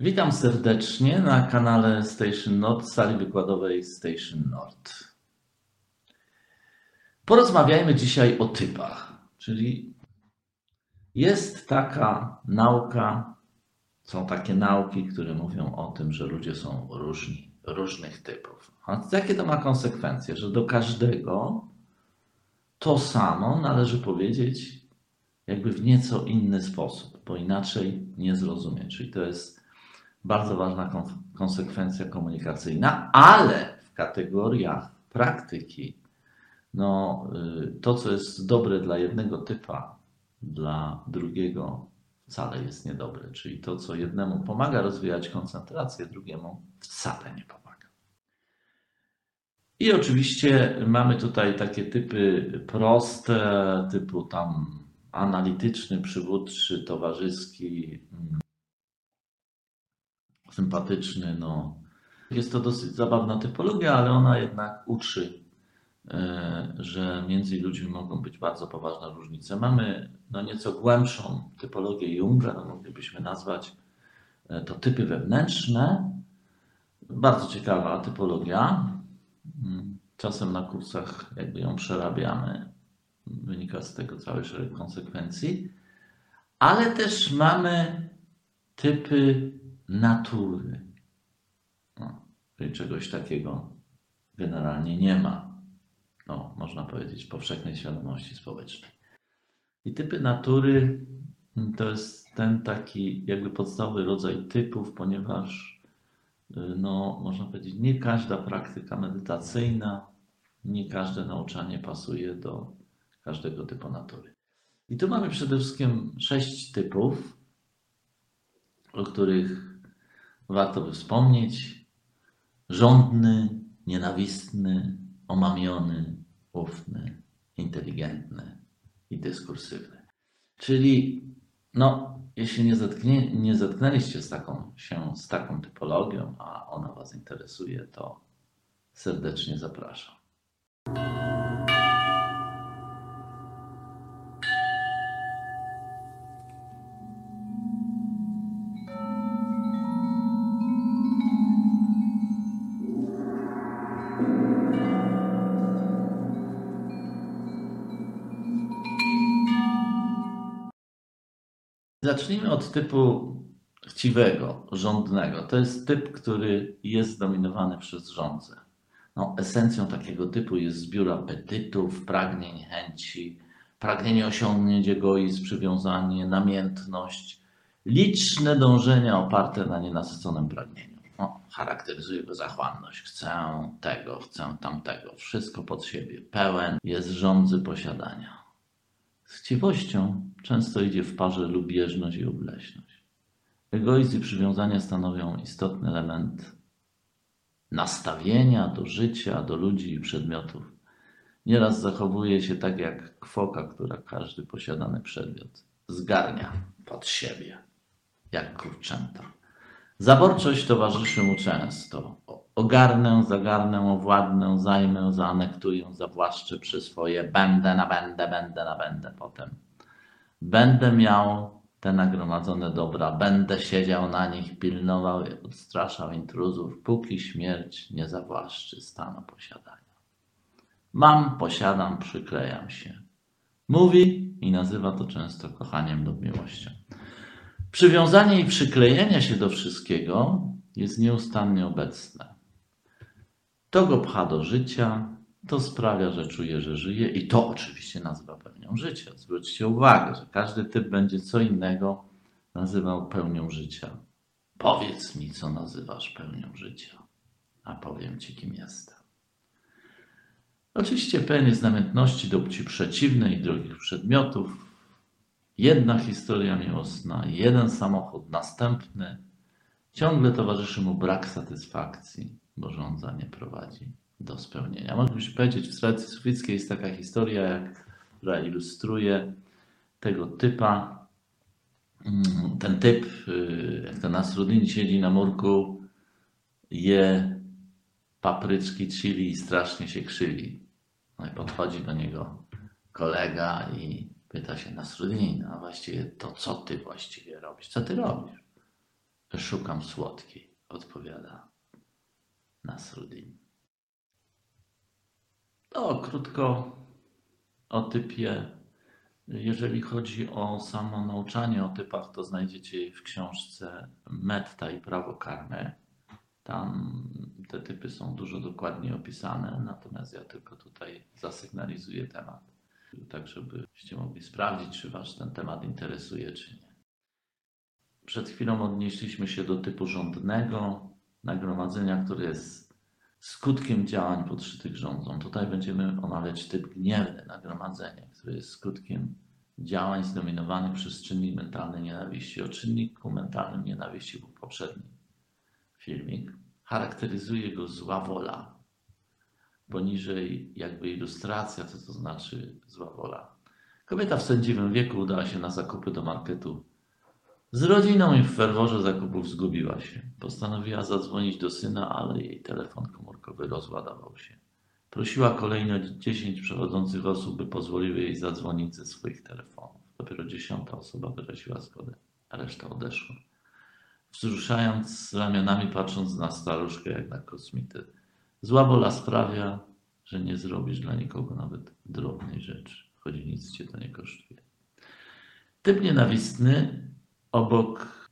Witam serdecznie na kanale Station Nord, sali wykładowej Station Nord. Porozmawiajmy dzisiaj o typach, czyli jest taka nauka, są takie nauki, które mówią o tym, że ludzie są różni, różnych typów. A jakie to ma konsekwencje? Że do każdego to samo należy powiedzieć jakby w nieco inny sposób, bo inaczej nie zrozumie. Czyli to jest bardzo ważna konsekwencja komunikacyjna, ale w kategoriach praktyki, no, y, to, co jest dobre dla jednego typa, dla drugiego wcale jest niedobre. Czyli to, co jednemu pomaga rozwijać koncentrację, drugiemu wcale nie pomaga. I oczywiście mamy tutaj takie typy proste, typu tam analityczny, przywódczy, towarzyski, mm, sympatyczny. No. Jest to dosyć zabawna typologia, ale ona jednak uczy, e, że między ludźmi mogą być bardzo poważne różnice. Mamy no, nieco głębszą typologię Junga, no, moglibyśmy nazwać e, to typy wewnętrzne. Bardzo ciekawa typologia. Mm, czasem na kursach jakby ją przerabiamy. Wynika z tego cały szereg konsekwencji. Ale też mamy typy natury. No, czyli czegoś takiego generalnie nie ma. No, można powiedzieć, powszechnej świadomości społecznej. I typy natury to jest ten taki jakby podstawowy rodzaj typów, ponieważ no, można powiedzieć, nie każda praktyka medytacyjna, nie każde nauczanie pasuje do każdego typu natury. I tu mamy przede wszystkim sześć typów, o których warto by wspomnieć. Żądny, nienawistny, omamiony, ufny, inteligentny i dyskursywny. Czyli, no, jeśli nie, zetknie, nie zetknęliście z taką, się z taką typologią, a ona Was interesuje, to serdecznie zapraszam. Zacznijmy od typu chciwego, rządnego. To jest typ, który jest zdominowany przez rządzę. No, esencją takiego typu jest zbiór apetytów, pragnień, chęci, pragnienie osiągnięć, egoizm, przywiązanie, namiętność, liczne dążenia oparte na nienasyconym pragnieniu. No, charakteryzuje go zachłanność. Chcę tego, chcę tamtego. Wszystko pod siebie. Pełen jest rządzy posiadania. Z chciwością często idzie w parze lubieżność i obleśność. Egoizm i przywiązania stanowią istotny element nastawienia do życia, do ludzi i przedmiotów. Nieraz zachowuje się tak jak kwoka, która każdy posiadany przedmiot zgarnia pod siebie, jak kurczęta. Zaborczość towarzyszy mu często. Ogarnę, zagarnę, owładnę, zajmę, zaanektuję, zawłaszczę, przyswoję, będę, nabędę, będę, nabędę potem. Będę miał te nagromadzone dobra, będę siedział na nich, pilnował i odstraszał intruzów, póki śmierć nie zawłaszczy stanu posiadania. Mam, posiadam, przyklejam się. Mówi i nazywa to często kochaniem lub miłością. Przywiązanie i przyklejenie się do wszystkiego jest nieustannie obecne. To go pcha do życia, to sprawia, że czuje, że żyje i to oczywiście nazywa pełnią życia. Zwróćcie uwagę, że każdy typ będzie co innego nazywał pełnią życia. Powiedz mi, co nazywasz pełnią życia, a powiem ci, kim jestem. Oczywiście pełen jest namiętności do płci przeciwnej i drogich przedmiotów. Jedna historia miłosna, jeden samochód, następny. Ciągle towarzyszy mu brak satysfakcji, bo rządza nie prowadzi do spełnienia. Moglibyśmy powiedzieć, w tradycji sufickiej jest taka historia, jak, która ilustruje tego typa. Mm, ten typ, y, jak ten Nasruddin siedzi na murku, je papryczki, chili i strasznie się krzywi. No i podchodzi do niego kolega i pyta się Nasruddin, a właściwie to co ty właściwie robisz? Co ty robisz? Szukam słodkiej, odpowiada Nasruddin. No, krótko o typie. Jeżeli chodzi o samo nauczanie o typach, to znajdziecie w książce Metta i prawo karmy. Tam te typy są dużo dokładniej opisane, natomiast ja tylko tutaj zasygnalizuję temat, tak żebyście mogli sprawdzić, czy Was ten temat interesuje, czy nie. Przed chwilą odnieśliśmy się do typu rządnego nagromadzenia, które jest skutkiem działań podszytych rządzą. Tutaj będziemy omawiać typ gniewny nagromadzenia, który jest skutkiem działań zdominowanych przez czynnik mentalny nienawiści. O czynniku mentalnym nienawiści był poprzedni filmik. Charakteryzuje go zła wola. Poniżej jakby ilustracja, co to znaczy zła wola. Kobieta w sędziwym wieku udała się na zakupy do marketu z rodziną w ferworze zakupów zgubiła się. Postanowiła zadzwonić do syna, ale jej telefon komórkowy rozładował się. Prosiła kolejno 10 przechodzących osób, by pozwoliły jej zadzwonić ze swoich telefonów. Dopiero dziesiąta osoba wyraziła zgodę, a reszta odeszła. Wzruszając ramionami, patrząc na staruszkę jak na kosmitę. Zła wola sprawia, że nie zrobisz dla nikogo nawet drobnej rzeczy, choć nic cię to nie kosztuje. Typ nienawistny obok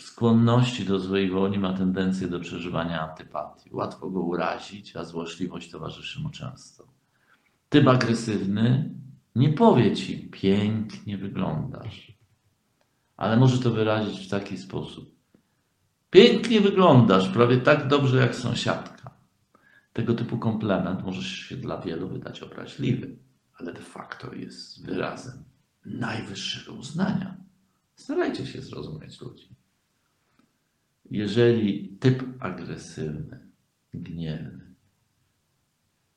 skłonności do złej woli ma tendencję do przeżywania antypatii. Łatwo go urazić, a złośliwość towarzyszy mu często. Typ agresywny nie powie ci pięknie wyglądasz, ale może to wyrazić w taki sposób. Pięknie wyglądasz, prawie tak dobrze jak sąsiadka. Tego typu komplement może się dla wielu wydać obraźliwy, ale de facto jest wyrazem najwyższego uznania. Starajcie się zrozumieć ludzi. Jeżeli typ agresywny, gniewny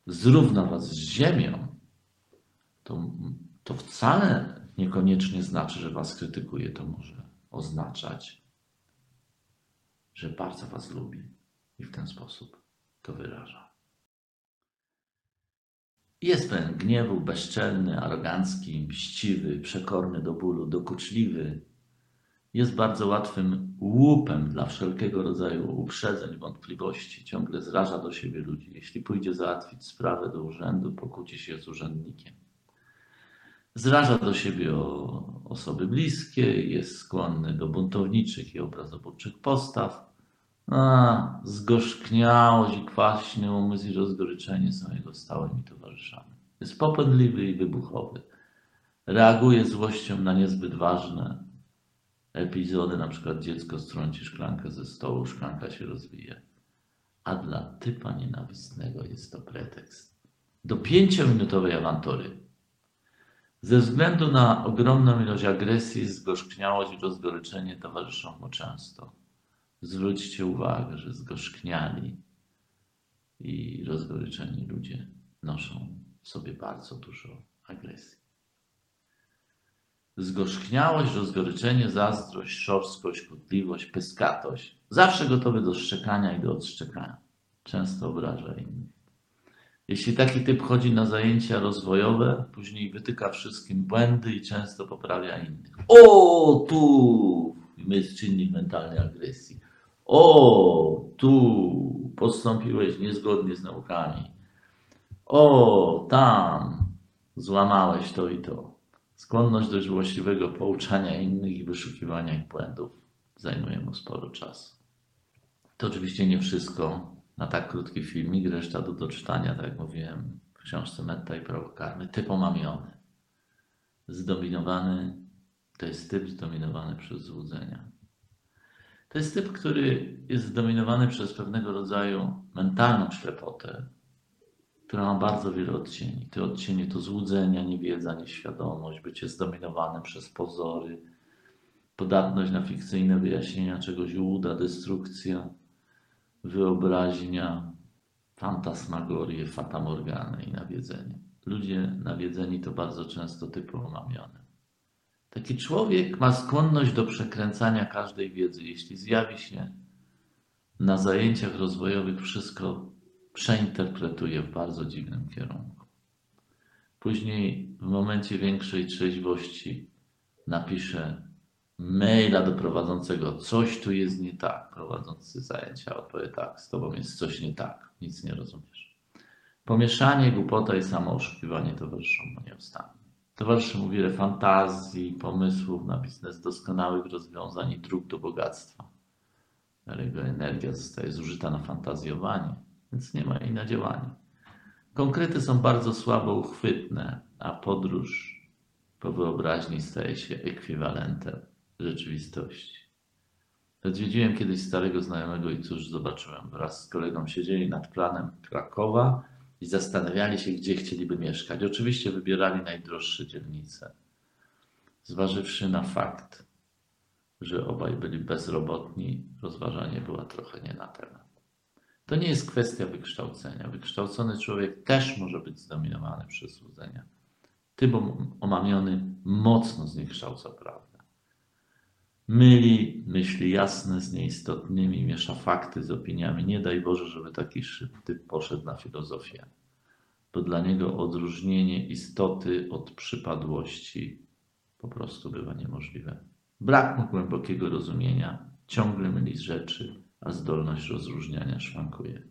zrówna was z ziemią, to, to wcale niekoniecznie znaczy, że was krytykuje. To może oznaczać, że bardzo was lubi i w ten sposób to wyraża. Jest pełen gniewu, bezczelny, arogancki, mściwy, przekorny do bólu, dokuczliwy. Jest bardzo łatwym łupem dla wszelkiego rodzaju uprzedzeń, wątpliwości. Ciągle zraża do siebie ludzi. Jeśli pójdzie załatwić sprawę do urzędu, pokłóci się z urzędnikiem. Zraża do siebie o osoby bliskie, jest skłonny do buntowniczych i obrazobórczych postaw. A, zgorzkniałość i kwaśny umysł i rozgoryczenie są jego stałymi towarzyszami. Jest popędliwy i wybuchowy. Reaguje złością na niezbyt ważne epizody, na przykład dziecko strąci szklankę ze stołu, szklanka się rozwija. A dla typa nienawistnego jest to pretekst do pięciominutowej awantury. Ze względu na ogromną ilość agresji, zgorzkniałość i rozgoryczenie towarzyszą mu często. Zwróćcie uwagę, że zgorzkniali i rozgoryczeni ludzie noszą w sobie bardzo dużo agresji. Zgorzkniałość, rozgoryczenie, zazdrość, szorstkość, kłótliwość, pyskatość. Zawsze gotowy do szczekania i do odszczekania. Często obraża innych. Jeśli taki typ chodzi na zajęcia rozwojowe, później wytyka wszystkim błędy i często poprawia innych. O, tu jest czynnik mentalnej agresji. O, tu postąpiłeś niezgodnie z naukami. O, tam złamałeś to i to. Skłonność do złośliwego pouczania innych i wyszukiwania ich błędów zajmuje mu sporo czasu. To oczywiście nie wszystko na tak krótki filmik, reszta do doczytania, tak jak mówiłem w książce Metta i Prawo Karmy. Typ omamiony, zdominowany, to jest typ zdominowany przez złudzenia. To jest typ, który jest zdominowany przez pewnego rodzaju mentalną ślepotę, która ma bardzo wiele odcieni. Te odcienie to złudzenia, niewiedza, nieświadomość, bycie zdominowanym przez pozory, podatność na fikcyjne wyjaśnienia czegoś uda, destrukcja, wyobraźnia, fantasmagorie, fatamorgany i nawiedzenie. Ludzie nawiedzeni to bardzo często typu omamione. Taki człowiek ma skłonność do przekręcania każdej wiedzy. Jeśli zjawi się na zajęciach rozwojowych, wszystko przeinterpretuje w bardzo dziwnym kierunku. Później, w momencie większej trzeźwości, napisze maila do prowadzącego, coś tu jest nie tak. Prowadzący zajęcia odpowie tak, z tobą jest coś nie tak, nic nie rozumiesz. Pomieszanie, głupota i samooszukiwanie towarzyszą mu nieustannie. Towarzyszy mu wiele fantazji, pomysłów na biznes, doskonałych rozwiązań i dróg do bogactwa. Ale jego energia zostaje zużyta na fantazjowanie, więc nie ma jej na działanie. Konkrety są bardzo słabo uchwytne, a podróż po wyobraźni staje się ekwiwalentem rzeczywistości. Odwiedziłem kiedyś starego znajomego i cóż zobaczyłem? Wraz z kolegą siedzieli nad planem Krakowa i zastanawiali się, gdzie chcieliby mieszkać. Oczywiście wybierali najdroższe dzielnice, zważywszy na fakt, że obaj byli bezrobotni, rozważanie była trochę nie na temat. To nie jest kwestia wykształcenia. Wykształcony człowiek też może być zdominowany przez złudzenia. Typ omamiony mocno zniekształca prawdę. Myli myśli jasne z nieistotnymi, miesza fakty z opiniami. Nie daj Boże, żeby taki typ poszedł na filozofię, bo dla niego odróżnienie istoty od przypadłości po prostu bywa niemożliwe. Brak mu głębokiego rozumienia, ciągle myli rzeczy, a zdolność rozróżniania szwankuje.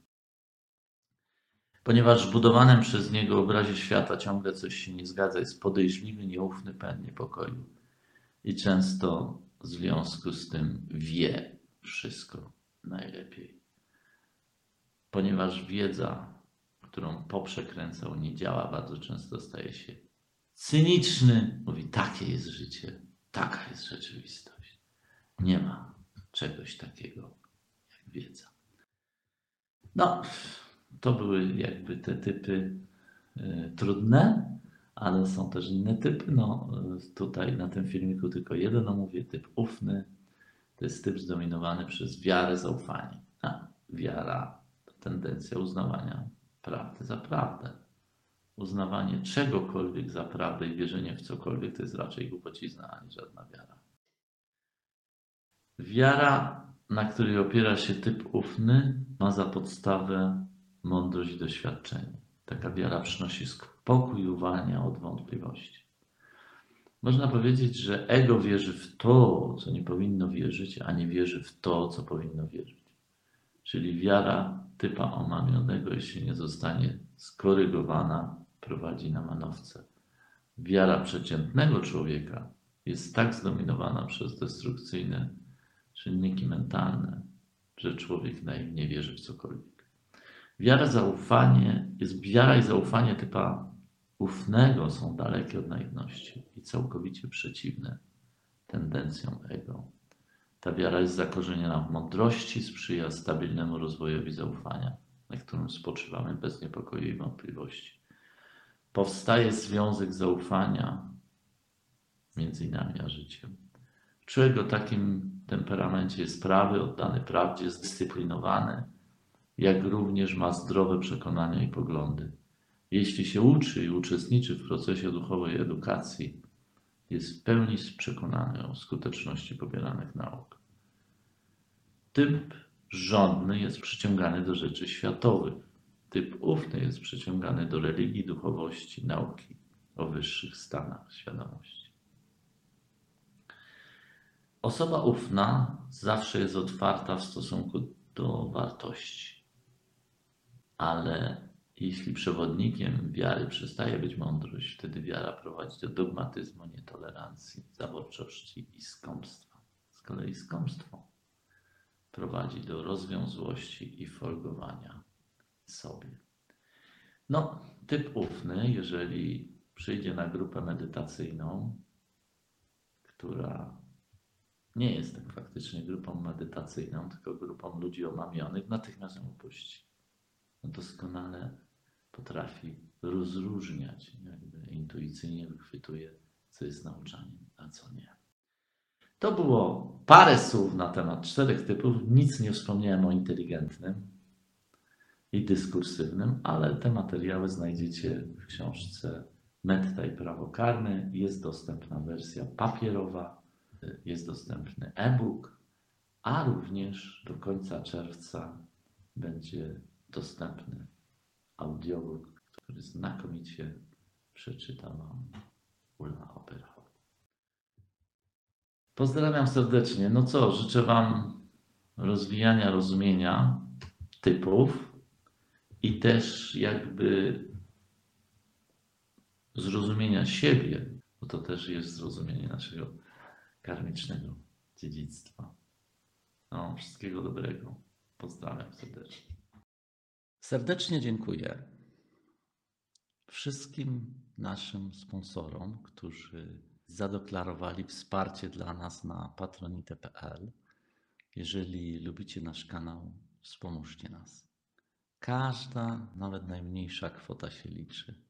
Ponieważ w budowanym przez niego obrazie świata ciągle coś się nie zgadza, jest podejrzliwy, nieufny, pełen niepokoju. I często w związku z tym wie wszystko najlepiej. Ponieważ wiedza, którą poprzekręcał, nie działa, bardzo często staje się cyniczny. Mówi, takie jest życie, taka jest rzeczywistość. Nie ma czegoś takiego wiedza. No, to były jakby te typy y, trudne, ale są też inne typy. No, y, tutaj na tym filmiku tylko jeden omówię, typ ufny. To jest typ zdominowany przez wiarę, zaufanie. A wiara to tendencja uznawania prawdy za prawdę. Uznawanie czegokolwiek za prawdę i wierzenie w cokolwiek to jest raczej głupocizna, ani żadna wiara. Wiara, na której opiera się typ ufny, ma za podstawę mądrość i doświadczenie. Taka wiara przynosi spokój i uwalnia od wątpliwości. Można powiedzieć, że ego wierzy w to, co nie powinno wierzyć, a nie wierzy w to, co powinno wierzyć. Czyli wiara typa omamionego, jeśli nie zostanie skorygowana, prowadzi na manowce. Wiara przeciętnego człowieka jest tak zdominowana przez destrukcyjne czynniki mentalne, że człowiek naiwnie wierzy w cokolwiek. Wiara, zaufanie, jest wiara i zaufanie typa ufnego są dalekie od naiwności i całkowicie przeciwne tendencjom ego. Ta wiara jest zakorzeniona w mądrości, sprzyja stabilnemu rozwojowi zaufania, na którym spoczywamy bez niepokoju i wątpliwości. Powstaje związek zaufania między nami a życiem. Człowiek o takim temperamencie jest prawy, oddany prawdzie, zdyscyplinowany, jak również ma zdrowe przekonania i poglądy. Jeśli się uczy i uczestniczy w procesie duchowej edukacji, jest w pełni przekonany o skuteczności pobieranych nauk. Typ żądny jest przyciągany do rzeczy światowych. Typ ufny jest przyciągany do religii, duchowości, nauki o wyższych stanach świadomości. Osoba ufna zawsze jest otwarta w stosunku do wartości ale jeśli przewodnikiem wiary przestaje być mądrość, wtedy wiara prowadzi do dogmatyzmu, nietolerancji, zaborczości i skąpstwa. Z kolei skąpstwo prowadzi do rozwiązłości i folgowania sobie. No, typ ufny, jeżeli przyjdzie na grupę medytacyjną, która nie jest tak faktycznie grupą medytacyjną, tylko grupą ludzi omamionych, natychmiast ją opuści doskonale potrafi rozróżniać, jakby intuicyjnie wychwytuje, co jest nauczaniem, a co nie. To było parę słów na temat czterech typów. Nic nie wspomniałem o inteligentnym i dyskursywnym, ale te materiały znajdziecie w książce Metta i prawo karne. Jest dostępna wersja papierowa, jest dostępny e-book, a również do końca czerwca będzie dostępny audiobook, który znakomicie przeczyta Wam Ula Oberhaupt. Pozdrawiam serdecznie. No co, życzę Wam rozwijania rozumienia typów i też jakby zrozumienia siebie, bo to też jest zrozumienie naszego karmicznego dziedzictwa. No, wszystkiego dobrego. Pozdrawiam serdecznie. Serdecznie dziękuję wszystkim naszym sponsorom, którzy zadeklarowali wsparcie dla nas na patronite.pl. Jeżeli lubicie nasz kanał, wspomóżcie nas. Każda, nawet najmniejsza kwota się liczy.